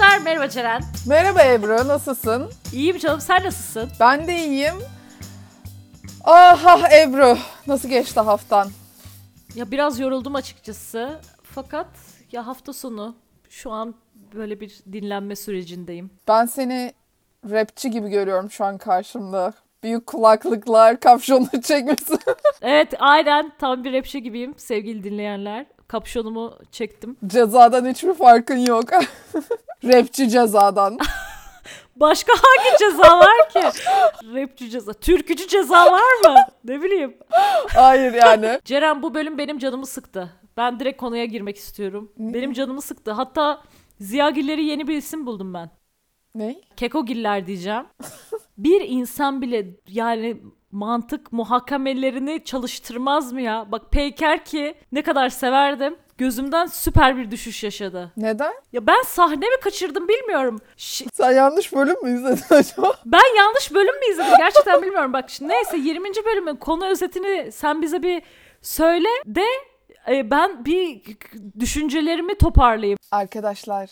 Arkadaşlar, merhaba Ceren. Merhaba Ebru, nasılsın? İyiyim canım, sen nasılsın? Ben de iyiyim. Ah ah Ebru, nasıl geçti haftan? Ya biraz yoruldum açıkçası. Fakat ya hafta sonu şu an böyle bir dinlenme sürecindeyim. Ben seni rapçi gibi görüyorum şu an karşımda. Büyük kulaklıklar, kapşonlu çekmesi. Evet, aynen tam bir rapçi gibiyim sevgili dinleyenler. Kapşonumu çektim. Cezadan hiçbir farkın yok. Rapçi cezadan. Başka hangi ceza var ki? Rapçi ceza. Türkücü ceza var mı? Ne bileyim. Hayır yani. Ceren bu bölüm benim canımı sıktı. Ben direkt konuya girmek istiyorum. Benim canımı sıktı. Hatta Ziyagilleri yeni bir isim buldum ben. Ne? Kekogiller diyeceğim. bir insan bile yani mantık muhakemelerini çalıştırmaz mı ya? Bak Peyker ki ne kadar severdim. Gözümden süper bir düşüş yaşadı. Neden? Ya ben sahne mi kaçırdım bilmiyorum. Ş- Sen yanlış bölüm mü izledin acaba? ben yanlış bölüm mü izledim gerçekten bilmiyorum. Bak şimdi neyse 20. bölümün konu özetini sen bize bir söyle de e, ben bir düşüncelerimi toparlayayım. Arkadaşlar,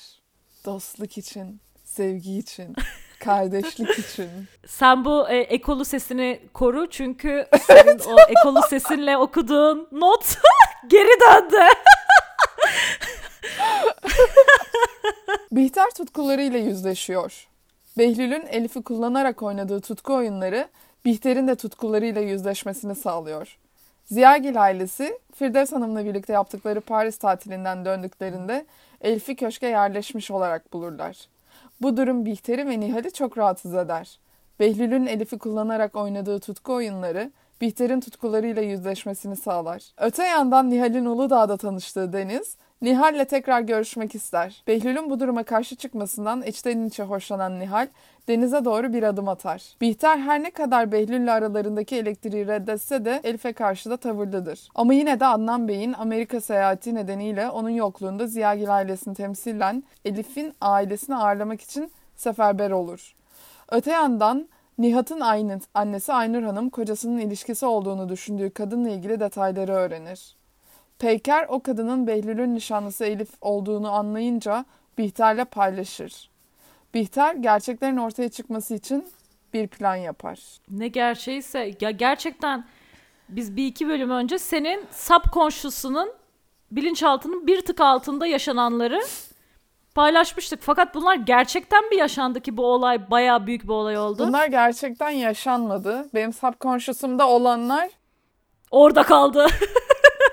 dostluk için, sevgi için, kardeşlik için. Sen bu e, ekolu sesini koru çünkü senin o ekolu sesinle okuduğun not geri döndü. Bihter tutkularıyla yüzleşiyor. Behlül'ün Elif'i kullanarak oynadığı tutku oyunları Bihter'in de tutkularıyla yüzleşmesini sağlıyor. Ziyagil ailesi Firdevs Hanım'la birlikte yaptıkları Paris tatilinden döndüklerinde Elif'i köşke yerleşmiş olarak bulurlar. Bu durum Bihter'i ve Nihal'i çok rahatsız eder. Behlül'ün Elif'i kullanarak oynadığı tutku oyunları Bihter'in tutkularıyla yüzleşmesini sağlar. Öte yandan Nihal'in Uludağ'da tanıştığı Deniz, Nihal'le tekrar görüşmek ister. Behlül'ün bu duruma karşı çıkmasından içten içe hoşlanan Nihal, Deniz'e doğru bir adım atar. Bihter her ne kadar Behlül'le aralarındaki elektriği reddetse de Elif'e karşı da tavırlıdır. Ama yine de Adnan Bey'in Amerika seyahati nedeniyle onun yokluğunda Ziyagil ailesini temsilen Elif'in ailesini ağırlamak için seferber olur. Öte yandan Nihat'ın annesi Aynur Hanım kocasının ilişkisi olduğunu düşündüğü kadınla ilgili detayları öğrenir. Peyker o kadının Behlül'ün nişanlısı Elif olduğunu anlayınca Bihter'le paylaşır. Bihter gerçeklerin ortaya çıkması için bir plan yapar. Ne gerçeğiyse ya gerçekten biz bir iki bölüm önce senin subconscious'unun bilinçaltının bir tık altında yaşananları paylaşmıştık. Fakat bunlar gerçekten mi yaşandı ki bu olay bayağı büyük bir olay oldu? Bunlar gerçekten yaşanmadı. Benim subconscious'umda olanlar Orada kaldı.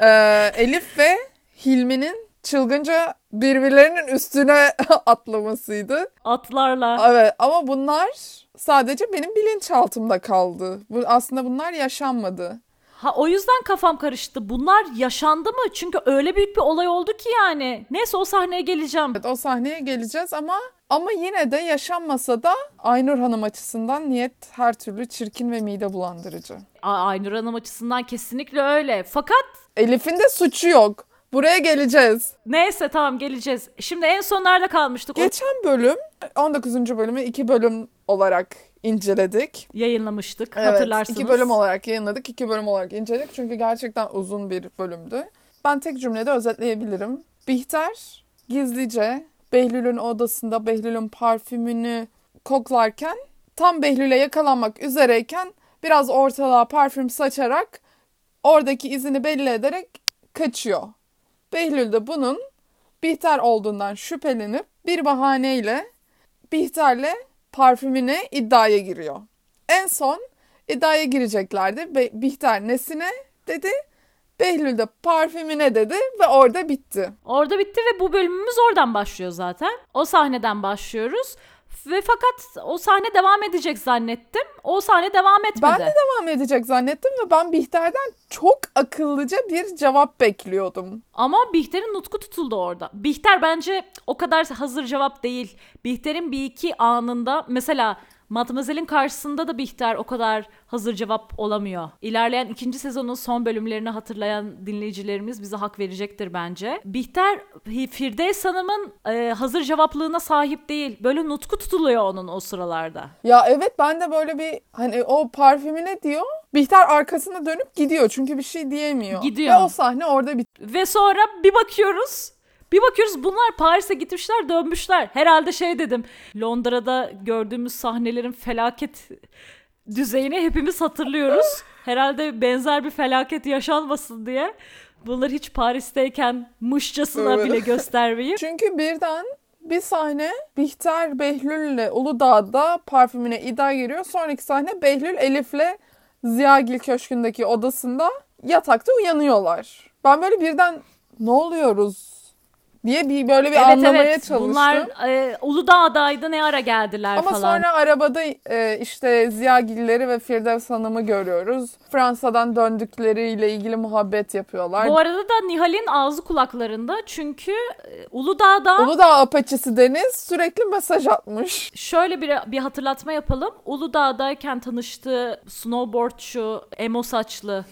eee, Elif ve Hilmi'nin çılgınca birbirlerinin üstüne atlamasıydı. Atlarla. Evet ama bunlar sadece benim bilinçaltımda kaldı. Bu, aslında bunlar yaşanmadı. Ha o yüzden kafam karıştı. Bunlar yaşandı mı? Çünkü öyle büyük bir olay oldu ki yani. Neyse o sahneye geleceğim. Evet o sahneye geleceğiz ama ama yine de yaşanmasa da Aynur Hanım açısından niyet her türlü çirkin ve mide bulandırıcı. A- Aynur Hanım açısından kesinlikle öyle. Fakat Elif'in de suçu yok. Buraya geleceğiz. neyse tamam geleceğiz. Şimdi en son nerede kalmıştık? Geçen bölüm 19. bölümü iki bölüm olarak inceledik. yayınlamıştık. Evet, Hatırlarsınız. iki bölüm olarak yayınladık, iki bölüm olarak inceledik. Çünkü gerçekten uzun bir bölümdü. Ben tek cümlede özetleyebilirim. Bihter gizlice Behlül'ün odasında Behlül'ün parfümünü koklarken tam Behlül'e yakalanmak üzereyken biraz ortalığa parfüm saçarak oradaki izini belli ederek kaçıyor. Behlül de bunun Bihter olduğundan şüphelenip bir bahaneyle Bihter'le parfümüne iddiaya giriyor. En son iddiaya gireceklerdi. Be- Bihter nesine dedi. Behlül de parfümüne dedi ve orada bitti. Orada bitti ve bu bölümümüz oradan başlıyor zaten. O sahneden başlıyoruz. Ve fakat o sahne devam edecek zannettim. O sahne devam etmedi. Ben de devam edecek zannettim ve ben Bihter'den çok akıllıca bir cevap bekliyordum. Ama Bihter'in nutku tutuldu orada. Bihter bence o kadar hazır cevap değil. Bihter'in bir iki anında mesela Matmazel'in karşısında da Bihter o kadar hazır cevap olamıyor. İlerleyen ikinci sezonun son bölümlerini hatırlayan dinleyicilerimiz bize hak verecektir bence. Bihter Firdevs Hanım'ın e, hazır cevaplığına sahip değil. Böyle nutku tutuluyor onun o sıralarda. Ya evet ben de böyle bir hani o parfümüne diyor. Bihter arkasına dönüp gidiyor çünkü bir şey diyemiyor. Gidiyor. Ve o sahne orada bitiyor. Ve sonra bir bakıyoruz Bir bakıyoruz bunlar Paris'e gitmişler dönmüşler. Herhalde şey dedim Londra'da gördüğümüz sahnelerin felaket düzeyini hepimiz hatırlıyoruz. Herhalde benzer bir felaket yaşanmasın diye. Bunlar hiç Paris'teyken mışçasına Evet. bile göstermeyip. Çünkü birden bir sahne Bihter Behlül'le Uludağ'da parfümüne iddia giriyor. Sonraki sahne Behlül Elif'le Ziyagil Köşkü'ndeki odasında yatakta uyanıyorlar. Ben böyle birden ne oluyoruz diye bir böyle bir anlamaya çalıştım. Bunlar e, Uludağ'daydı ne ara geldiler Ama falan. sonra arabada e, işte Ziyagilleri ve Firdevs Hanım'ı görüyoruz. Fransa'dan döndükleriyle ilgili muhabbet yapıyorlar. Bu arada da Nihal'in ağzı kulaklarında çünkü e, Uludağ'da Uludağ apaçisi Deniz sürekli mesaj atmış. şöyle bir bir hatırlatma yapalım. Uludağ'dayken tanıştığı snowboardçu, emo saçlı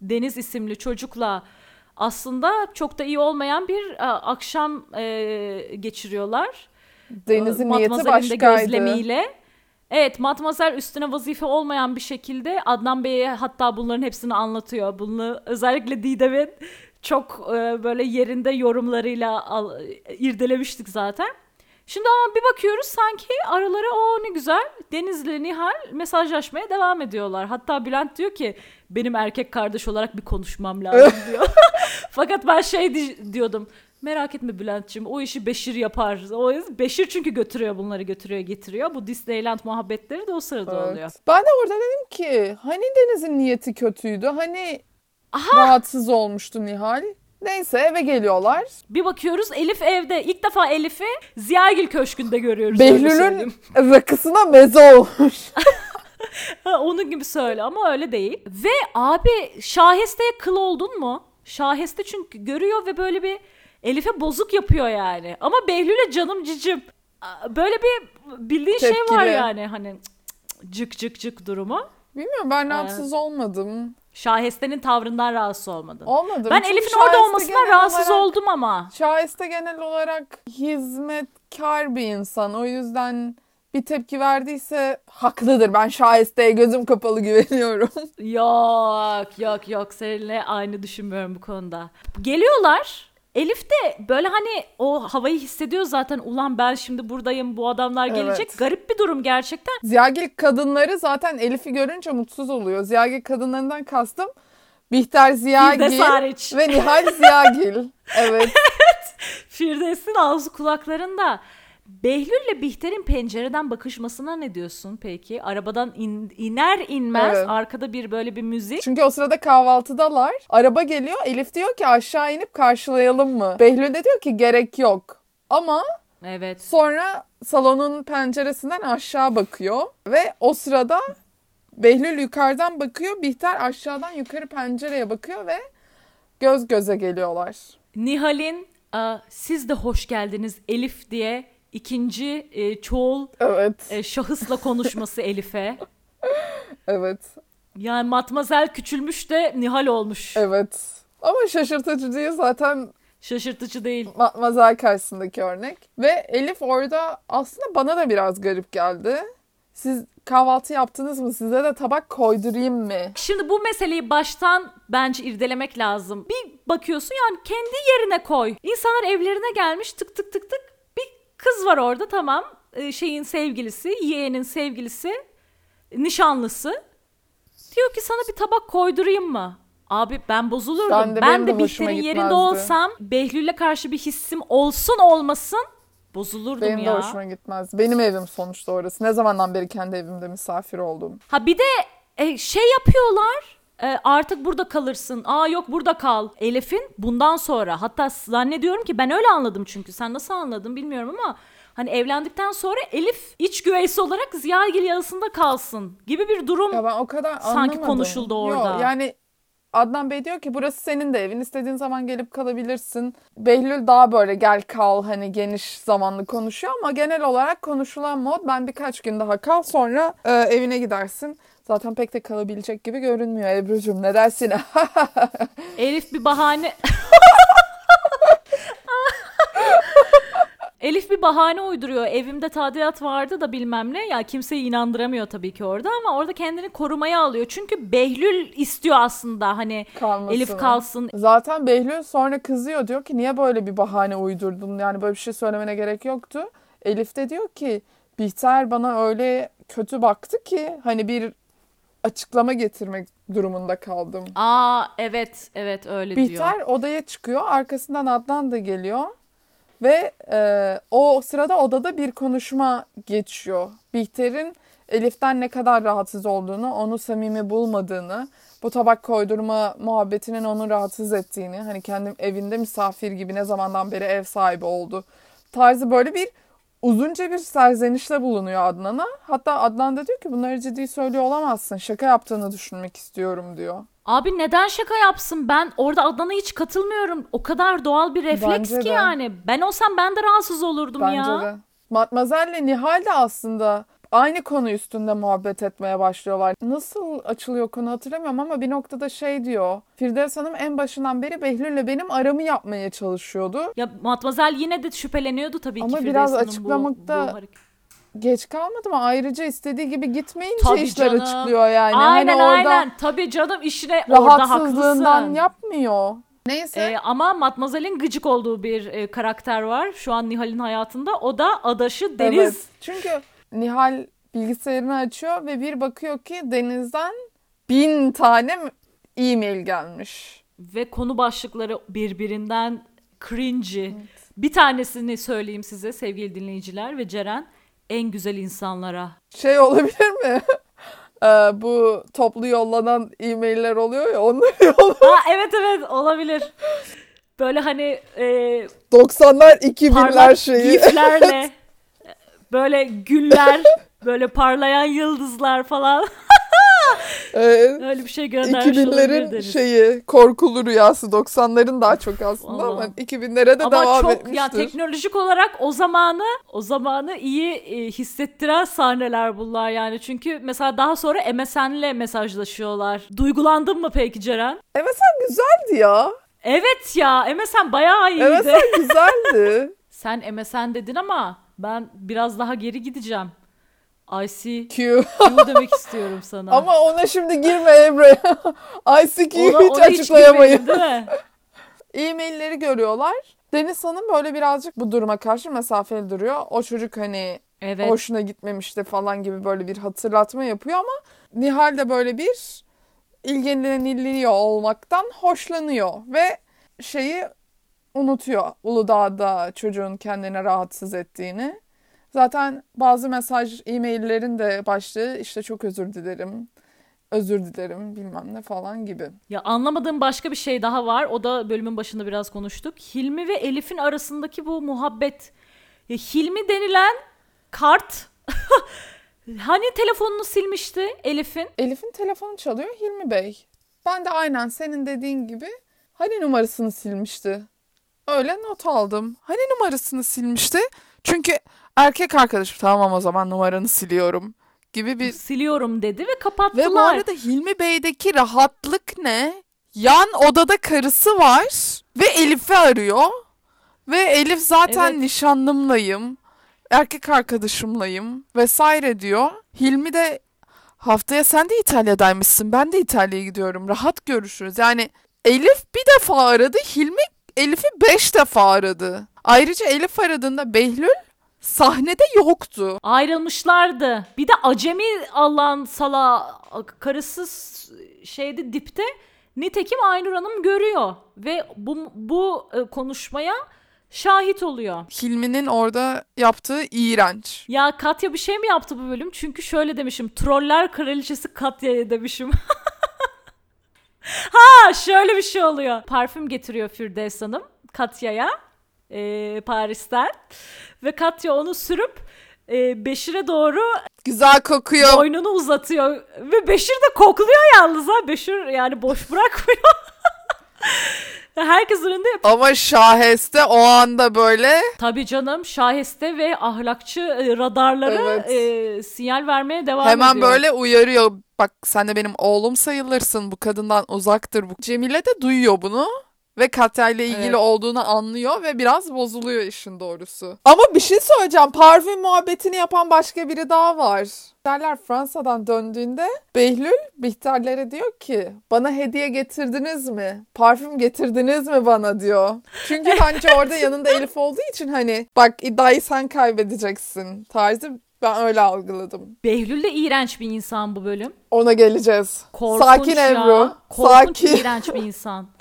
Deniz isimli çocukla aslında çok da iyi olmayan bir e, akşam e, geçiriyorlar. Deniz'in niyeti Matmazel'in de başkaydı. gözlemiyle. Evet Matmazel üstüne vazife olmayan bir şekilde Adnan Bey'e hatta bunların hepsini anlatıyor. Bunu özellikle Didem'in çok e, böyle yerinde yorumlarıyla al, irdelemiştik zaten. Şimdi ama bir bakıyoruz sanki araları o ne güzel Deniz'le Nihal mesajlaşmaya devam ediyorlar. Hatta Bülent diyor ki benim erkek kardeş olarak bir konuşmam lazım diyor. Fakat ben şey di- diyordum. Merak etme Bülent'ciğim o işi Beşir yapar. O Beşir çünkü götürüyor bunları götürüyor getiriyor. Bu Disneyland muhabbetleri de o sırada Evet. oluyor. Ben de orada dedim ki hani Deniz'in niyeti kötüydü. Hani rahatsız olmuştu Nihal. Neyse eve geliyorlar. Bir bakıyoruz Elif evde. İlk defa Elif'i Ziyagil Köşkü'nde görüyoruz. Behlül'ün rakısına meze olmuş. Onun gibi söyle ama öyle değil. Ve abi Şaheste'ye kıl oldun mu? Şaheste çünkü görüyor ve böyle bir Elif'e bozuk yapıyor yani. Ama Behlül'e canım cicim. Böyle bir bildiğin şey var Tepkili. yani hani cık cık cık durumu. Bilmiyorum ben rahatsız olmadım. Şaheste'nin tavrından rahatsız olmadım. Olmadım. ben Çünkü Elif'in orada olmasına rahatsız olarak- oldum ama. Şahiste genel olarak hizmetkar bir insan. O yüzden bir tepki verdiyse haklıdır. Ben Şahiste'ye gözüm kapalı güveniyorum. Yok yok yok seninle aynı düşünmüyorum bu konuda. Geliyorlar. Elif de böyle hani o havayı hissediyor zaten. Ulan ben şimdi buradayım bu adamlar gelecek. Evet. Garip bir durum gerçekten. Ziyagil kadınları zaten Elif'i görünce mutsuz oluyor. Ziyagil kadınlarından kastım Bihter Ziyagil ve Nihal Ziyagil. Evet. Firdevs'in ağzı kulaklarında. Behlül'le Bihter'in pencereden bakışmasına ne diyorsun peki? Arabadan in- iner inmez Evet. arkada bir böyle bir müzik. Çünkü o sırada kahvaltıdalar. Araba geliyor. Elif diyor ki aşağı inip karşılayalım mı? Behlül de diyor ki gerek yok. Ama Evet. sonra salonun penceresinden aşağı bakıyor. Ve o sırada Behlül yukarıdan bakıyor. Bihter aşağıdan yukarı pencereye bakıyor ve göz göze geliyorlar. Nihal'in "Aa, siz de hoş geldiniz Elif diye ikinci e, çoğul Evet. e, şahısla konuşması Elif'e. Evet. Yani matmazel küçülmüş de Nihal olmuş. Evet. Ama şaşırtıcı değil zaten Şaşırtıcı değil. Matmazel karşısındaki örnek. Ve Elif orada aslında bana da biraz garip geldi. Siz kahvaltı yaptınız mı? Size de tabak koydurayım mı? Şimdi bu meseleyi baştan bence irdelemek lazım. Bir bakıyorsun yani kendi yerine koy. İnsanlar evlerine gelmiş tık tık tık tık. Kız var orada tamam. Ee, şeyin sevgilisi, yeğenin sevgilisi, nişanlısı. Diyor ki sana bir tabak koydurayım mı? Abi ben bozulurdum. Ben de, benim de Bihter'in yerinde olsam Behlül'e karşı bir hissim olsun olmasın bozulurdum Benim ya. de hoşuma gitmez. Benim evim sonuçta orası. Ne zamandan beri kendi evimde misafir oldum. Ha bir de e, şey yapıyorlar. E, artık burada kalırsın. Aa yok burada kal. Elif'in bundan sonra hatta zannediyorum ki ben öyle anladım çünkü. Sen nasıl anladın bilmiyorum ama hani evlendikten sonra Elif iç güveysi olarak Ziyagil yanısında kalsın gibi bir durum. Ya ben o kadar Sanki anlamadım. konuşuldu orada. Yok, yani Adnan Bey diyor ki burası senin de evin. İstediğin zaman gelip kalabilirsin. Behlül daha böyle gel kal hani geniş zamanlı konuşuyor ama genel olarak konuşulan mod ben birkaç gün daha kal sonra e, evine gidersin. Zaten pek de kalabilecek gibi görünmüyor Ebru'cum ne dersin? Elif bir bahane Elif bir bahane uyduruyor. Evimde tadilat vardı da bilmem ne. Ya kimseyi inandıramıyor tabii ki orada ama orada kendini korumaya alıyor. Çünkü Behlül istiyor aslında hani Kalmasını. Elif kalsın. Zaten Behlül sonra kızıyor diyor ki niye böyle bir bahane uydurdun yani böyle bir şey söylemene gerek yoktu. Elif de diyor ki Bihter bana öyle kötü baktı ki hani bir açıklama getirmek durumunda kaldım. Aa evet evet öyle diyor. Bihter odaya çıkıyor arkasından Adnan da geliyor ve e, o sırada odada bir konuşma geçiyor. Bihter'in Elif'ten ne kadar rahatsız olduğunu, onu samimi bulmadığını, bu tabak koydurma muhabbetinin onu rahatsız ettiğini, hani kendim evinde misafir gibi ne zamandan beri ev sahibi oldu tarzı böyle bir uzunca bir serzenişte bulunuyor Adnan'a. Hatta Adnan da diyor ki bunları ciddi söylüyor olamazsın. Şaka yaptığını düşünmek istiyorum diyor. Abi neden şaka yapsın? Ben orada Adnan'a hiç katılmıyorum. O kadar doğal bir refleks Bence ki de. yani. Ben olsam ben de rahatsız olurdum Bence ya. de. Matmazel'le Nihal de aslında aynı konu üstünde muhabbet etmeye başlıyorlar. Nasıl açılıyor konu hatırlamıyorum ama bir noktada şey diyor. Firdevs Hanım en başından beri Behlül'le benim aramı yapmaya çalışıyordu. Ya Matmazel yine de şüpheleniyordu tabii Ama ki. biraz Firdevs Hanım bu- açıklamakta bu hareket- Geç kalmadı mı? Ayrıca istediği gibi gitmeyince Tabii işler canım. açıklıyor yani. aynen hani orada aynen. Tabii canım işine orada haklısın. yapmıyor. Neyse. Ee, ama Matmazel'in gıcık olduğu bir e, karakter var şu an Nihal'in hayatında. O da adaşı Deniz. Evet. Çünkü Nihal bilgisayarını açıyor ve bir bakıyor ki Deniz'den bin tane e-mail gelmiş. Ve konu başlıkları birbirinden cringy. Bir tanesini söyleyeyim size sevgili dinleyiciler ve Ceren. En güzel insanlara. Şey olabilir mi? Ee, bu toplu yollanan e-mailler oluyor ya onları yolla. Ha evet evet olabilir. Böyle hani e, 90'lar 2000'ler parlak şeyi. giflerle böyle güller, böyle parlayan yıldızlar falan. Ee, Öyle bir şey göndermiş 2000'lerin olabilirdiniz. şeyi korkulu rüyası 90'ların daha çok aslında ama Vallahi. 2000'lere de Ama devam çok etmiştir. ya teknolojik olarak o zamanı o zamanı iyi e, hissettiren sahneler bunlar yani. Çünkü mesela daha sonra MSN'le mesajlaşıyorlar. Duygulandın mı peki Ceren? MSN güzeldi ya. Evet ya MSN bayağı iyiydi. MSN güzeldi. Sen MSN dedin ama ben biraz daha geri gideceğim. ICQ Q. demek istiyorum sana. Ama ona şimdi girme Emre. ICQ'yu hiç ona açıklayamayız. girmeyelim, değil mi? E-mailleri görüyorlar. Deniz Hanım böyle birazcık bu duruma karşı mesafeli duruyor. O çocuk hani Evet. hoşuna gitmemişti falan gibi böyle bir hatırlatma yapıyor ama Nihal de böyle bir ilgileniliyor olmaktan hoşlanıyor ve şeyi unutuyor Uludağ'da çocuğun kendine rahatsız ettiğini. Zaten bazı mesaj e-maillerin de başlığı işte çok özür dilerim, özür dilerim bilmem ne falan gibi. Ya anlamadığım başka bir şey daha var. O da bölümün başında biraz konuştuk. Hilmi ve Elif'in arasındaki bu muhabbet. Ya Hilmi denilen kart hani telefonunu silmişti Elif'in? Elif'in telefonu çalıyor Hilmi Bey. Ben de aynen senin dediğin gibi hani numarasını silmişti. Öyle not aldım. Hani numarasını silmişti? Çünkü erkek arkadaşım tamam o zaman numaranı siliyorum gibi bir... Siliyorum dedi ve kapattılar. Ve bu arada Hilmi Bey'deki rahatlık ne? Yan odada karısı var ve Elif'i arıyor. Ve Elif zaten Evet. nişanlımlayım, erkek arkadaşımlayım vesaire diyor. Hilmi de haftaya sen de İtalya'daymışsın, ben de İtalya'ya gidiyorum, rahat görüşürüz. Yani Elif bir defa aradı, Hilmi Elif'i beş defa aradı. Ayrıca Elif aradığında Behlül sahnede yoktu. Ayrılmışlardı. Bir de acemi Allah'ın sala karısı şeyde dipte. Nitekim Aynur Hanım görüyor ve bu bu e, konuşmaya şahit oluyor. Hilmi'nin orada yaptığı iğrenç. Ya Katya bir şey mi yaptı bu bölüm? Çünkü şöyle demişim. Troller kraliçesi Katya'ya demişim. ha şöyle bir şey oluyor. Parfüm getiriyor Firdevs Hanım Katya'ya e, Paris'ten. Ve Katya onu sürüp e, Beşir'e doğru Güzel kokuyor. boynunu uzatıyor. Ve Beşir de kokluyor yalnız ha. Beşir yani boş bırakmıyor. Herkes önünde yap- Ama Şaheste o anda böyle Tabii canım şaheste ve ahlakçı e, radarları Evet. e, sinyal vermeye devam hemen ediyor. böyle uyarıyor. Bak sen de benim oğlum sayılırsın bu kadından uzaktır bu. Cemile de duyuyor bunu ve Katya ile ilgili Evet. olduğunu anlıyor ve biraz bozuluyor işin doğrusu. Ama bir şey söyleyeceğim. Parfüm muhabbetini yapan başka biri daha var. Bihterler Fransa'dan döndüğünde Behlül Bihterlere diyor ki bana hediye getirdiniz mi? Parfüm getirdiniz mi bana diyor. Çünkü bence orada yanında Elif olduğu için hani bak iddiayı sen kaybedeceksin tarzı ben öyle algıladım. Behlül de iğrenç bir insan bu bölüm. Ona geleceğiz. Korkunç Sakin ya. Ebru. Korkunç Sakin. iğrenç bir insan.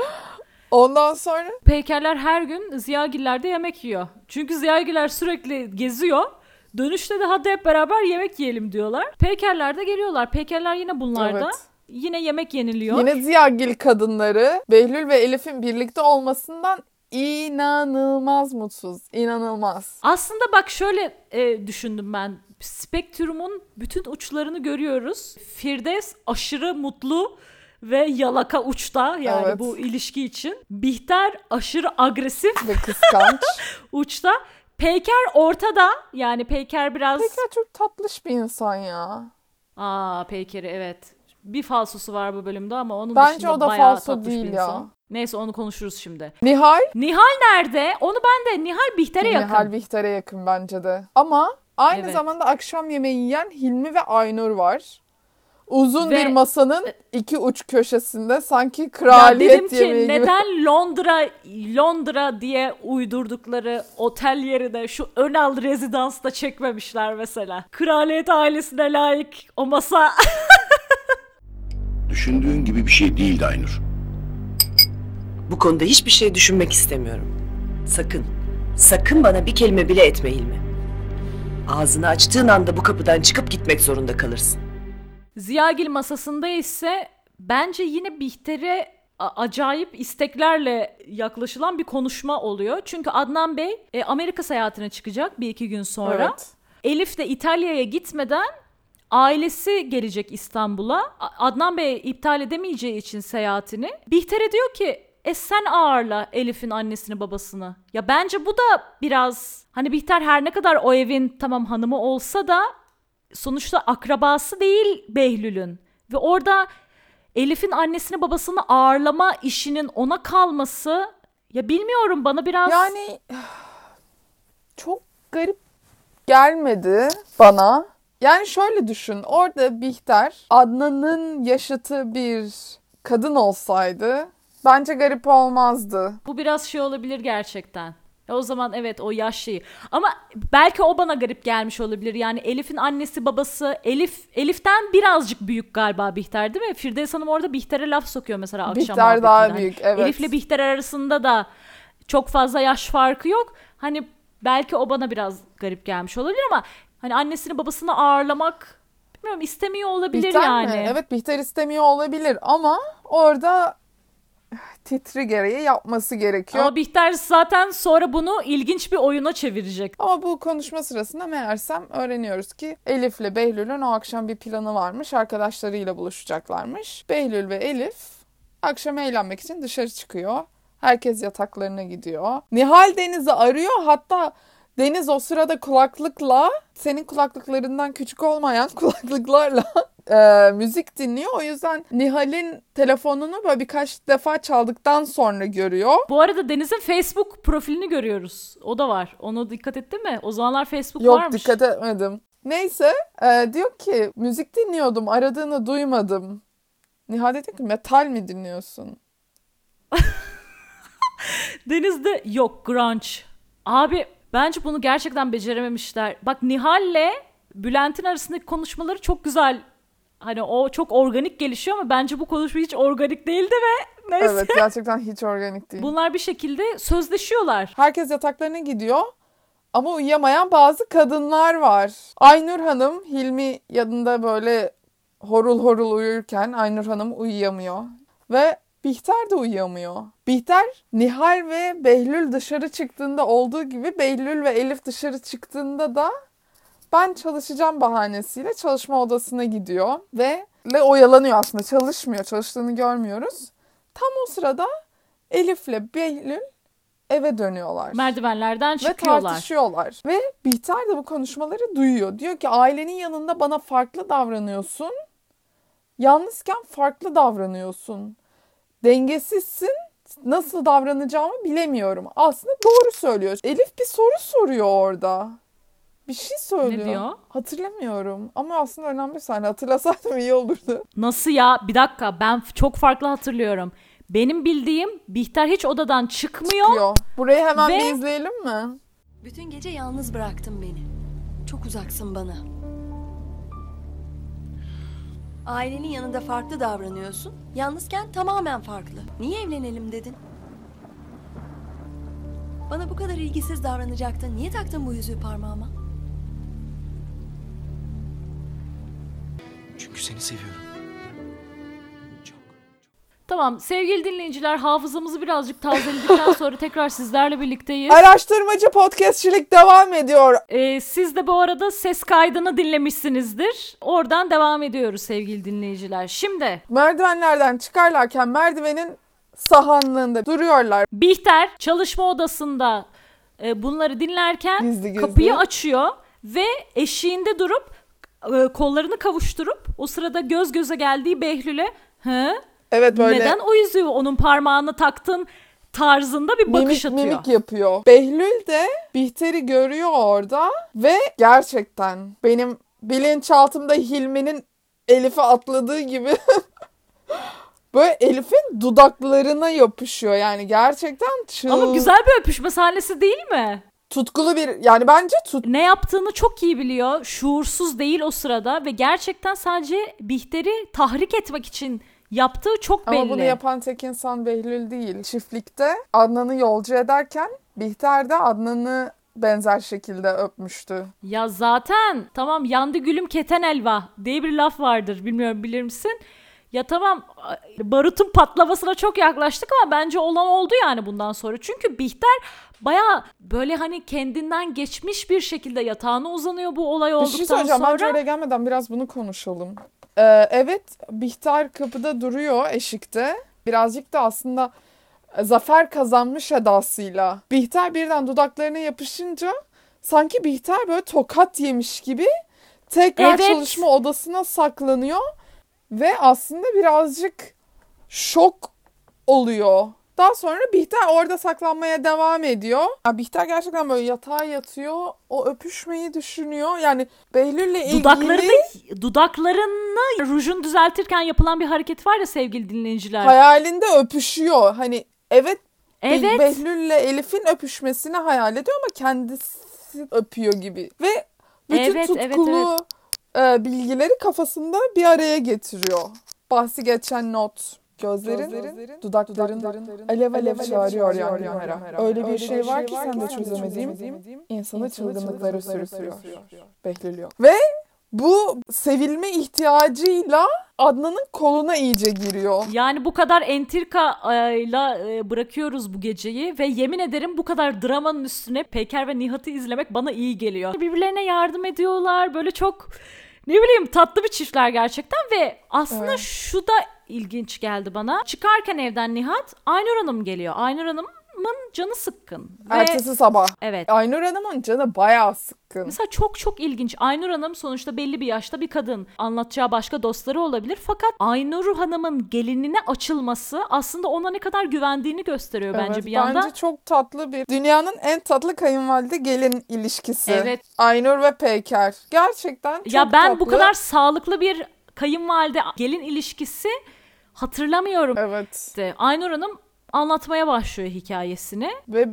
Ondan sonra Peykerler her gün Ziyagiller'de yemek yiyor. Çünkü Ziyagiller sürekli geziyor. Dönüşte de hadi hep beraber yemek yiyelim diyorlar. Peykerler de geliyorlar. Peykerler yine bunlarda. Evet. Yine yemek yeniliyor. Yine Ziyagil kadınları Behlül ve Elif'in birlikte olmasından inanılmaz mutsuz. İnanılmaz. Aslında bak şöyle e, düşündüm ben. Spektrum'un bütün uçlarını görüyoruz. Firdevs aşırı mutlu ve yalaka uçta yani Evet. bu ilişki için. Bihter aşırı agresif Ve kıskanç. uçta. Peyker ortada. Yani Peyker biraz... Peki çok tatlış bir insan ya. Aa Peyker'i evet. Bir falsosu var bu bölümde ama onun Bence dışında o da bayağı falso tatlış bir değil ya. insan. Neyse onu konuşuruz şimdi. Nihal, Nihal nerede? Onu ben de Nihal Bihter'e yakın. Nihal Bihter'e yakın bence de. Ama aynı Evet. zamanda akşam yemeği yiyen Hilmi ve Aynur var. Uzun Ve- bir masanın iki uç köşesinde sanki Ya kraliyet dedim ki yemeği gibi. neden Londra Londra diye uydurdukları otel yerine şu Önal rezidansta çekmemişler mesela. Kraliyet ailesine layık o masa. Düşündüğün gibi bir şey değildi Aynur. Bu konuda hiçbir şey düşünmek istemiyorum. Sakın, sakın bana bir kelime bile etme Hilmi. Ağzını açtığın anda bu kapıdan çıkıp gitmek zorunda kalırsın. Ziyagil masasında ise bence yine Bihter'e acayip isteklerle yaklaşılan bir konuşma oluyor. Çünkü Adnan Bey e, Amerika seyahatine çıkacak bir iki gün sonra. Evet. Elif de İtalya'ya gitmeden ailesi gelecek İstanbul'a. Adnan Bey iptal edemeyeceği için seyahatini. Bihter'e diyor ki e sen ağırla Elif'in annesini babasını. Ya bence bu da biraz hani Bihter her ne kadar o evin tamam hanımı olsa da sonuçta akrabası değil Behlül'ün. Ve orada Elif'in annesini babasını ağırlama işinin ona kalması ya bilmiyorum bana biraz Yani çok garip gelmedi bana. Yani şöyle düşün. Orada Bihter Adnan'ın yaşıtı bir kadın olsaydı bence garip olmazdı. Bu biraz şey olabilir gerçekten. E o zaman evet o yaş şeyi. Ama belki o bana garip gelmiş olabilir. Yani Elif'in annesi babası Elif Elif'ten birazcık büyük galiba Bihter değil mi? Firdevs Hanım orada Bihter'e laf sokuyor mesela akşam Bihter daha büyük, evet. Elif'le Bihter arasında da çok fazla yaş farkı yok. Hani belki o bana biraz garip gelmiş olabilir ama hani annesini babasını ağırlamak bilmiyorum istemiyor olabilir Bihter yani. mi? Evet Bihter istemiyor olabilir ama orada titri gereği yapması gerekiyor. Ama Bihter zaten sonra bunu ilginç bir oyuna çevirecek. Ama bu konuşma sırasında meğersem öğreniyoruz ki Elif'le Behlül'ün o akşam bir planı varmış. Arkadaşlarıyla buluşacaklarmış. Behlül ve Elif akşam eğlenmek için dışarı çıkıyor. Herkes yataklarına gidiyor. Nihal Deniz'i arıyor. Hatta Deniz o sırada kulaklıkla senin kulaklıklarından küçük olmayan kulaklıklarla e, müzik dinliyor. O yüzden Nihal'in telefonunu böyle birkaç defa çaldıktan sonra görüyor. Bu arada Deniz'in Facebook profilini görüyoruz. O da var. Onu dikkat ettin mi? O zamanlar Facebook Yok varmış. dikkat etmedim. Neyse e, diyor ki müzik dinliyordum aradığını duymadım. Nihal de diyor ki metal mi dinliyorsun? Deniz'de yok grunge. Abi bence bunu gerçekten becerememişler. Bak Nihal'le Bülent'in arasındaki konuşmaları çok güzel. Hani o çok organik gelişiyor ama bence bu konuşma hiç organik değildi ve neyse. Evet gerçekten hiç organik değil. Bunlar bir şekilde sözleşiyorlar. Herkes yataklarına gidiyor ama uyuyamayan bazı kadınlar var. Aynur Hanım Hilmi yanında böyle horul horul uyurken Aynur Hanım uyuyamıyor. Ve Bihter de uyuyamıyor. Bihter Nihal ve Behlül dışarı çıktığında olduğu gibi Behlül ve Elif dışarı çıktığında da ben çalışacağım bahanesiyle çalışma odasına gidiyor ve ve oyalanıyor aslında çalışmıyor çalıştığını görmüyoruz. Tam o sırada Elif'le Behlül eve dönüyorlar. Merdivenlerden Ve çıkıyorlar. tartışıyorlar. Ve Bihter de bu konuşmaları duyuyor. Diyor ki ailenin yanında bana farklı davranıyorsun. Yalnızken farklı davranıyorsun. Dengesizsin nasıl davranacağımı bilemiyorum. Aslında doğru söylüyor. Elif bir soru soruyor orada. Bir şey söylüyor. diyor? Hatırlamıyorum. Ama aslında önemli bir sahne. Hatırlasaydım iyi olurdu. Nasıl ya? Bir dakika ben çok farklı hatırlıyorum. Benim bildiğim Bihter hiç odadan çıkmıyor. Diyor. Burayı hemen Ve- bir izleyelim mi? Bütün gece yalnız bıraktın beni. Çok uzaksın bana. Ailenin yanında farklı davranıyorsun. Yalnızken tamamen farklı. Niye evlenelim dedin? Bana bu kadar ilgisiz davranacaktın. Niye taktın bu yüzüğü parmağıma? Çünkü seni seviyorum. Tamam sevgili dinleyiciler hafızamızı birazcık tazeledikten sonra tekrar sizlerle birlikteyiz. Araştırmacı podcastçilik devam ediyor. Ee, siz de bu arada ses kaydını dinlemişsinizdir. Oradan devam ediyoruz sevgili dinleyiciler. Şimdi Merdivenlerden çıkarlarken merdivenin sahanlığında duruyorlar. Bihter çalışma odasında e, bunları dinlerken Gizli gizli. kapıyı açıyor ve eşiğinde durup e, kollarını kavuşturup o sırada göz göze geldiği Behlül'e Hı? Evet böyle neden o yüzüğü onun parmağına taktın tarzında bir bakış mimik, atıyor. mimik yapıyor. Behlül de Bihter'i görüyor orada ve gerçekten benim bilinçaltımda Hilmi'nin Elif'e atladığı gibi böyle Elif'in dudaklarına yapışıyor. Yani gerçekten çığ... Ama güzel bir öpüşme sahnesi değil mi? tutkulu bir yani bence tut Ne yaptığını çok iyi biliyor. Şuursuz değil o sırada ve gerçekten sadece Bihter'i tahrik etmek için yaptığı çok belli. ama bunu yapan tek insan Behlül değil. Çiftlikte Adnan'ı yolcu ederken Bihter de Adnan'ı benzer şekilde öpmüştü. Ya zaten tamam yandı gülüm keten elva diye bir laf vardır. Bilmiyorum bilir misin? Ya tamam barutun patlamasına çok yaklaştık ama bence olan oldu yani bundan sonra. Çünkü Bihter baya böyle hani kendinden geçmiş bir şekilde yatağına uzanıyor bu olay Bir olduktan şey söyleyeceğim. sonra. Bence oraya gelmeden biraz bunu konuşalım. Ee, evet Bihter kapıda duruyor eşikte. Birazcık da aslında e, zafer kazanmış edasıyla. Bihter birden dudaklarına yapışınca sanki Bihter böyle tokat yemiş gibi tekrar Evet. çalışma odasına saklanıyor. Ve aslında birazcık şok oluyor. Daha sonra Bihter orada saklanmaya devam ediyor. Ya Bihter gerçekten böyle yatağa yatıyor. O öpüşmeyi düşünüyor. Yani Behlül'le ilgili... Dudaklarını, dudaklarını rujun düzeltirken yapılan bir hareket var ya sevgili dinleyiciler. hayalinde öpüşüyor. Hani evet, evet. Behlül'le Elif'in öpüşmesini hayal ediyor ama kendisi öpüyor gibi. Ve bütün Evet, evet, tutkulu e, bilgileri kafasında bir araya getiriyor. Bahsi geçen not. Gözlerin, dudakların, alev alev çağırıyor yani Yara. Öyle bir şey var ki sen de çözemediğim insanı çılgınlıklara sürüklüyor. Behlül yok. Ve bu sevilme ihtiyacıyla Adnan'ın koluna iyice giriyor. Yani bu kadar entrikayla e, bırakıyoruz bu geceyi ve yemin ederim bu kadar dramanın üstüne Peker ve Nihat'ı izlemek bana iyi geliyor. Birbirlerine yardım ediyorlar böyle çok ne bileyim tatlı bir çiftler gerçekten ve aslında Evet. şu da ilginç geldi bana. Çıkarken evden Nihat Aynur Hanım geliyor. Aynur Hanım'ın canı sıkkın. Ve Ertesi sabah. evet. Aynur Hanım'ın canı bayağı sıkkın. Mesela çok çok ilginç. Aynur Hanım sonuçta belli bir yaşta bir kadın. Anlatacağı başka dostları olabilir. Fakat Aynur Hanım'ın gelinine açılması aslında ona ne kadar güvendiğini gösteriyor bence Evet, bir yandan. Bence çok tatlı bir dünyanın en tatlı kayınvalide gelin ilişkisi. Evet. Aynur ve Peyker. Gerçekten çok ya ben bu tatlı. kadar sağlıklı bir kayınvalide gelin ilişkisi hatırlamıyorum. Evet. İşte Aynur Hanım anlatmaya başlıyor hikayesini. Ve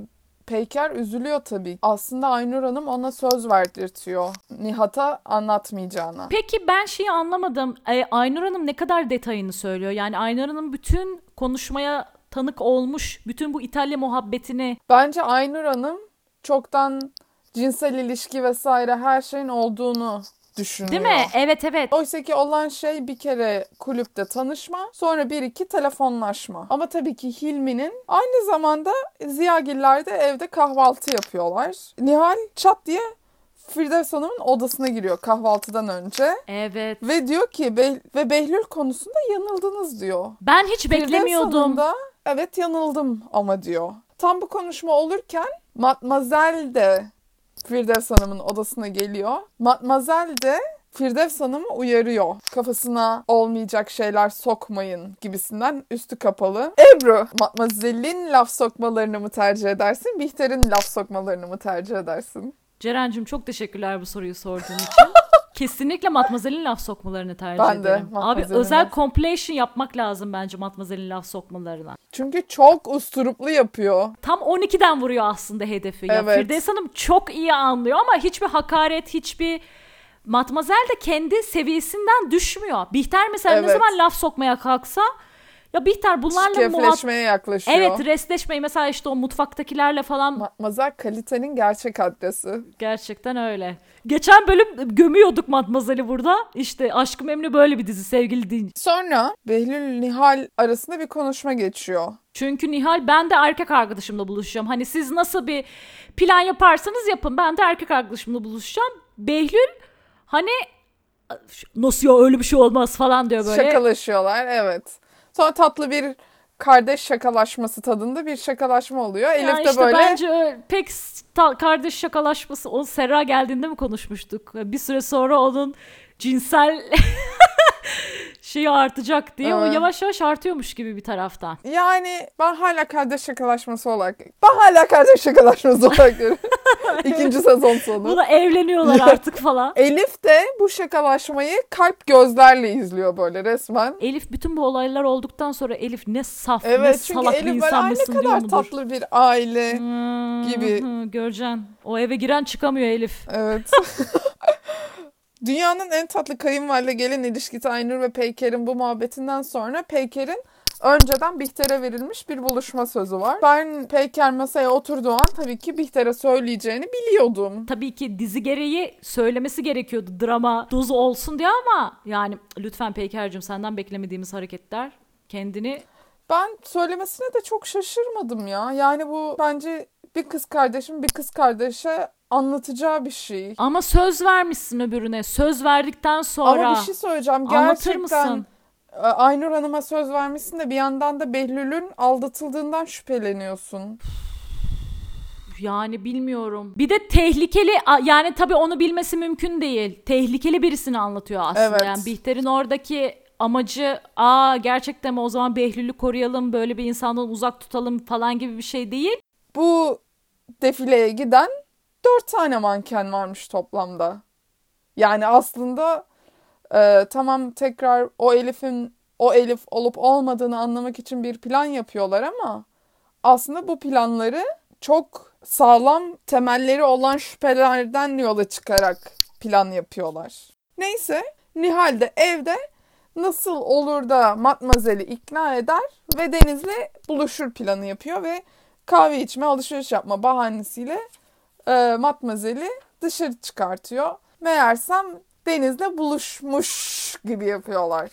Peyker üzülüyor tabii. Aslında Aynur Hanım ona söz verdirtiyor. Nihat'a anlatmayacağına. Peki ben şeyi anlamadım. E, Aynur Hanım ne kadar detayını söylüyor? Yani Aynur Hanım bütün konuşmaya tanık olmuş. Bütün bu İtalya muhabbetini Bence Aynur Hanım çoktan cinsel ilişki vesaire her şeyin olduğunu düşünüyor. Değil mi? Evet evet. Oysa ki olan şey bir kere kulüpte tanışma, sonra bir iki telefonlaşma. Ama tabii ki Hilmi'nin aynı zamanda Ziyagiller de evde kahvaltı yapıyorlar. Nihal çat diye Firdevs Hanım'ın odasına giriyor kahvaltıdan önce. Evet. Ve diyor ki Beh- ve Behlül konusunda yanıldınız diyor. Ben hiç Firdevs beklemiyordum. Hanım da evet yanıldım ama diyor. Tam bu konuşma olurken Matmazel de Firdevs Hanım'ın odasına geliyor. Matmazel de Firdevs Hanım'ı uyarıyor. Kafasına olmayacak şeyler sokmayın gibisinden üstü kapalı. Ebru, Matmazel'in laf sokmalarını mı tercih edersin? Bihter'in laf sokmalarını mı tercih edersin? Ceren'cim çok teşekkürler bu soruyu sorduğun için. Kesinlikle Matmazel'in laf sokmalarını tercih Ben de ederim. Abi özel laf- compilation yapmak lazım bence Matmazel'in laf sokmalarına. Çünkü çok usturuplu yapıyor. Tam 12'den vuruyor aslında hedefi. Ya Evet. Firdevs Hanım çok iyi anlıyor ama hiçbir hakaret, hiçbir Matmazel de kendi seviyesinden düşmüyor. Bihter mesela ne Evet. zaman laf sokmaya kalksa ya Bihter bunlarla. Şirkefleşmeye yaklaşıyor. Evet restleşmeyi mesela işte o mutfaktakilerle falan Matmazel kalitenin gerçek adresi. gerçekten öyle. Geçen bölüm gömüyorduk Matmazel'i burada. İşte Aşkı Memnu böyle bir dizi sevgili din. Sonra Behlül Nihal arasında bir konuşma geçiyor. Çünkü Nihal ben de erkek arkadaşımla buluşacağım. Hani siz nasıl bir plan yaparsanız yapın. Ben de erkek arkadaşımla buluşacağım. Behlül hani nasıl ya öyle bir şey olmaz falan diyor böyle. Şakalaşıyorlar evet. Sonra tatlı bir kardeş şakalaşması tadında bir şakalaşma oluyor. Elif Ya de işte böyle bence pek ta- kardeş şakalaşması o Serra geldiğinde mi konuşmuştuk? Bir süre sonra onun cinsel şeyi artacak diye o Evet. yavaş yavaş artıyormuş gibi bir taraftan. yani ben hala kardeş şakalaşması olarak ben hala kardeş şakalaşması olarak görüyorum. İkinci sezon sonu. Buna evleniyorlar artık falan. Elif de bu şakalaşmayı kalp gözlerle izliyor böyle resmen. Elif bütün bu olaylar olduktan sonra Elif ne saf ne Evet çünkü salak bir Elif böyle insan "Ay, ne mısın diyor kadar mudur? tatlı bir aile. Hmm, gibi. hı, Göreceksin. O eve giren çıkamıyor Elif. Evet. Dünyanın en tatlı kayınvalide gelin ilişkisi Aynur ve Peyker'in bu muhabbetinden sonra Peyker'in önceden Bihter'e verilmiş bir buluşma sözü var. Ben Peyker masaya oturduğu an tabii ki Bihter'e söyleyeceğini biliyordum. Tabii ki dizi gereği söylemesi gerekiyordu drama dozu olsun diye ama yani lütfen Peyker'cim senden beklemediğimiz hareketler kendini Ben söylemesine de çok şaşırmadım ya. Yani bu bence bir kız kardeşim bir kız kardeşe anlatacağı bir şey. ama söz vermişsin öbürüne. Söz verdikten sonra Ama bir şey söyleyeceğim. anlatır Gerçekten mısın? e, Aynur Hanım'a söz vermişsin de bir yandan da Behlül'ün aldatıldığından şüpheleniyorsun. Yani bilmiyorum. Bir de tehlikeli yani tabii onu bilmesi mümkün değil. Tehlikeli birisini anlatıyor aslında. Evet. Yani Bihter'in oradaki amacı aa gerçekten mi o zaman Behlül'ü koruyalım böyle bir insandan uzak tutalım falan gibi bir şey değil. Bu defileye giden dört tane manken varmış toplamda. Yani aslında e, tamam tekrar o Elif'in o Elif olup olmadığını anlamak için bir plan yapıyorlar ama aslında bu planları çok sağlam temelleri olan şüphelerden yola çıkarak plan yapıyorlar. Neyse Nihal de evde nasıl olur da Matmazel'i ikna eder ve Deniz'le buluşur planı yapıyor ve kahve içme, alışveriş yapma bahanesiyle e, Matmazel'i dışarı çıkartıyor. Meğersem Deniz'le buluşmuş gibi yapıyorlar.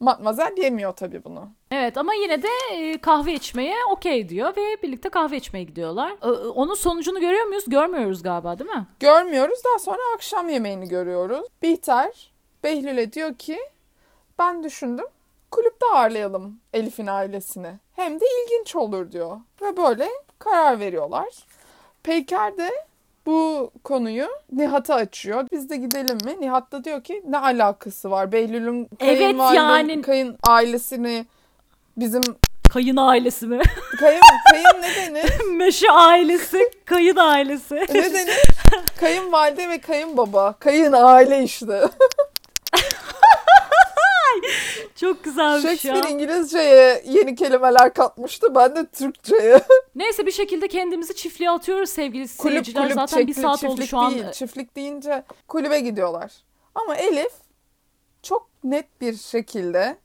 Matmazel yemiyor tabii bunu. Evet ama yine de e, kahve içmeye okey diyor ve birlikte kahve içmeye gidiyorlar. E, e, Onun sonucunu görüyor muyuz? Görmüyoruz galiba değil mi? Görmüyoruz. Daha sonra akşam yemeğini görüyoruz. Bihter Behlül'e diyor ki ben düşündüm kulüpte ağırlayalım Elif'in ailesini. Hem de ilginç olur diyor. Ve böyle karar veriyorlar. Peyker de bu konuyu Nihat'a açıyor. Biz de gidelim mi? Nihat da diyor ki ne alakası var? Behlül'ün Evet, kayınvalide- yani- kayın ailesini bizim Kayın ailesi mi? kayın kayın ne denir? Meşe ailesi, kayın ailesi. ne denir? Kayınvalide ve kayınbaba. Kayın aile işte. Çok güzelmiş ya. Shakespeare İngilizceye yeni kelimeler katmıştı. Ben de Türkçeye. Neyse bir şekilde kendimizi çiftliğe atıyoruz sevgili kulüp seyirciler. kulüp Zaten bir çekli, saat oldu şu an. değil. Çiftlik deyince kulübe gidiyorlar. Ama Elif çok net bir şekilde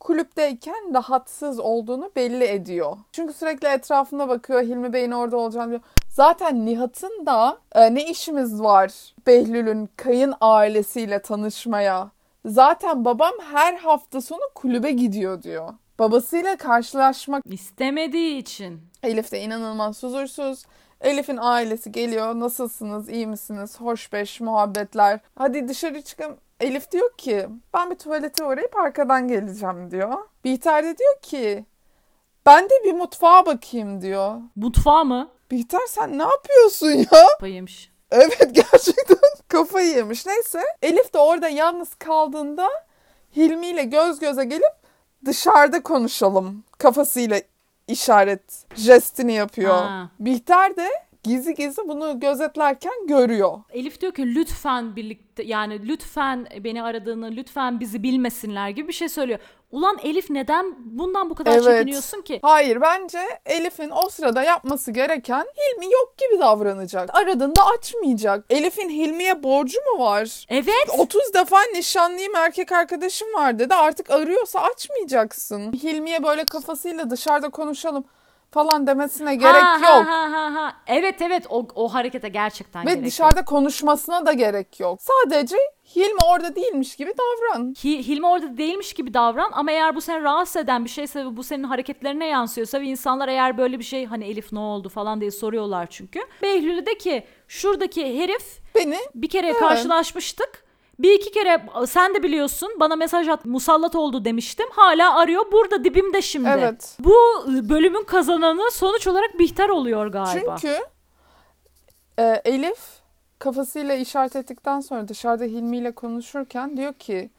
kulüpteyken rahatsız olduğunu belli ediyor. Çünkü sürekli etrafına bakıyor. Hilmi Bey'in orada olacağını diyor. Zaten Nihat'ın da e, ne işimiz var Behlül'ün kayın ailesiyle tanışmaya. Zaten babam her hafta sonu kulübe gidiyor diyor. Babasıyla karşılaşmak İstemediği için. Elif de inanılmaz huzursuz. Elif'in ailesi geliyor. Nasılsınız? iyi misiniz? Hoş beş muhabbetler. Hadi dışarı çıkın. Elif diyor ki ben bir tuvalete uğrayıp arkadan geleceğim diyor. Bihter de diyor ki ben de bir mutfağa bakayım diyor. Mutfağı mı? Bihter sen ne yapıyorsun ya? Payıymış. Evet gerçekten kafayı yemiş. Neyse Elif de orada yalnız kaldığında Hilmi ile göz göze gelip dışarıda konuşalım kafasıyla işaret jestini yapıyor. Ha. Bihter de gizli gizli bunu gözetlerken görüyor. Elif diyor ki lütfen birlikte yani lütfen beni aradığını lütfen bizi bilmesinler gibi bir şey söylüyor. Ulan Elif neden bundan bu kadar Evet. çekiniyorsun ki? Hayır bence Elif'in o sırada yapması gereken Hilmi yok gibi davranacak. Aradığında açmayacak. Elif'in Hilmi'ye borcu mu var? Evet. 30 defa nişanlıyım erkek arkadaşım var dedi. Artık arıyorsa açmayacaksın. Hilmi'ye böyle kafasıyla dışarıda konuşalım falan demesine gerek Ha, yok. Ha, ha, ha. Evet evet o, o harekete gerçekten Ve gerek yok. dışarıda konuşmasına da gerek yok. Sadece Hilmi orada değilmiş gibi davran. Hi- Hilmi orada değilmiş gibi davran ama eğer bu seni rahatsız eden bir şeyse ve bu senin hareketlerine yansıyorsa ve insanlar eğer böyle bir şey hani Elif ne oldu falan diye soruyorlar çünkü. Behlül'ü de ki şuradaki herif Beni bir kere karşılaşmıştık. Bir iki kere sen de biliyorsun bana mesaj at musallat oldu demiştim. Hala arıyor burada dibimde şimdi. Evet. Bu bölümün kazananı sonuç olarak Bihter oluyor galiba. Çünkü e, Elif kafasıyla işaret ettikten sonra dışarıda Hilmi ile konuşurken diyor ki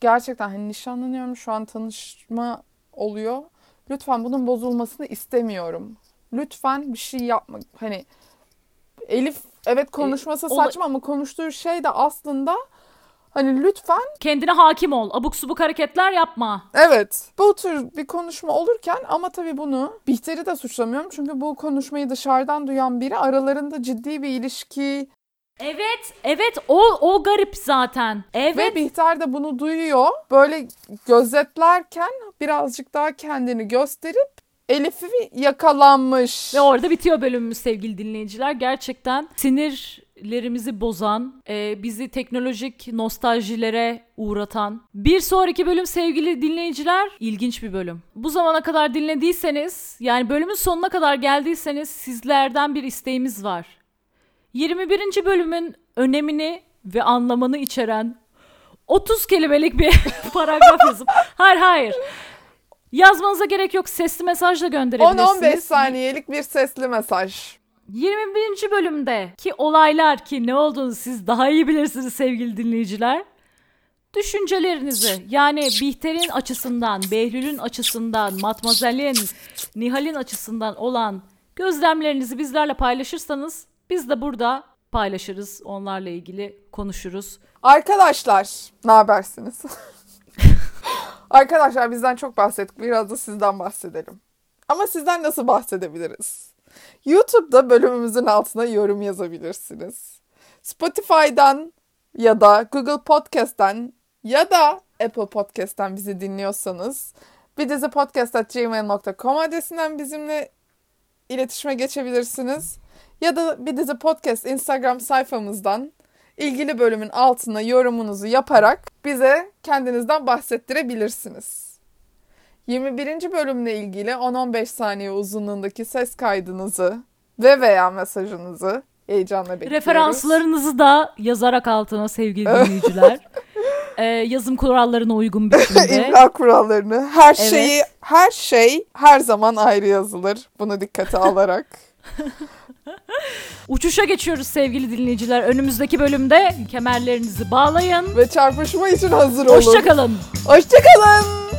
gerçekten hani nişanlanıyorum şu an tanışma oluyor. Lütfen bunun bozulmasını istemiyorum. Lütfen bir şey yapma. Hani Elif evet konuşması ola- saçma ama konuştuğu şey de aslında hani lütfen Kendine hakim ol. Abuk subuk hareketler yapma. Evet. Bu tür bir konuşma olurken ama tabii bunu Bihter'i de suçlamıyorum. Çünkü bu konuşmayı dışarıdan duyan biri aralarında ciddi bir ilişki Evet, evet o o garip zaten. Evet. ve Bihter de bunu duyuyor. Böyle gözetlerken birazcık daha kendini gösterip Elif'i yakalanmış. Ve orada bitiyor bölümümüz sevgili dinleyiciler. Gerçekten sinirlerimizi bozan, e, bizi teknolojik nostaljilere uğratan. Bir sonraki bölüm sevgili dinleyiciler ilginç bir bölüm. Bu zamana kadar dinlediyseniz yani bölümün sonuna kadar geldiyseniz sizlerden bir isteğimiz var. 21. bölümün önemini ve anlamını içeren 30 kelimelik bir paragraf yazıp hayır hayır yazmanıza gerek yok sesli mesaj da gönderebilirsiniz. 10-15 saniyelik bir sesli mesaj. 21. bölümde ki olaylar ki ne olduğunu siz daha iyi bilirsiniz sevgili dinleyiciler. Düşüncelerinizi yani Bihter'in açısından, Behlül'ün açısından, Matmazel'in, Nihal'in açısından olan gözlemlerinizi bizlerle paylaşırsanız biz de burada paylaşırız. Onlarla ilgili konuşuruz. Arkadaşlar ne habersiniz? Arkadaşlar bizden çok bahsettik. Biraz da sizden bahsedelim. Ama sizden nasıl bahsedebiliriz? YouTube'da bölümümüzün altına yorum yazabilirsiniz. Spotify'dan ya da Google Podcast'ten ya da Apple Podcast'ten bizi dinliyorsanız bir dizi podcast.gmail.com adresinden bizimle iletişime geçebilirsiniz. Ya da bir dizi podcast Instagram sayfamızdan ilgili bölümün altına yorumunuzu yaparak bize kendinizden bahsettirebilirsiniz. 21. bölümle ilgili 10-15 saniye uzunluğundaki ses kaydınızı ve veya mesajınızı heyecanla bekliyoruz. Referanslarınızı da yazarak altına sevgili dinleyiciler. Ee, yazım kurallarına uygun biçimde. İmla kurallarını, her Evet. şeyi, her şey her zaman ayrı yazılır. Bunu dikkate alarak. Uçuşa geçiyoruz sevgili dinleyiciler. Önümüzdeki bölümde kemerlerinizi bağlayın. ve çarpışma için hazır olun. Hoşçakalın. Hoşçakalın.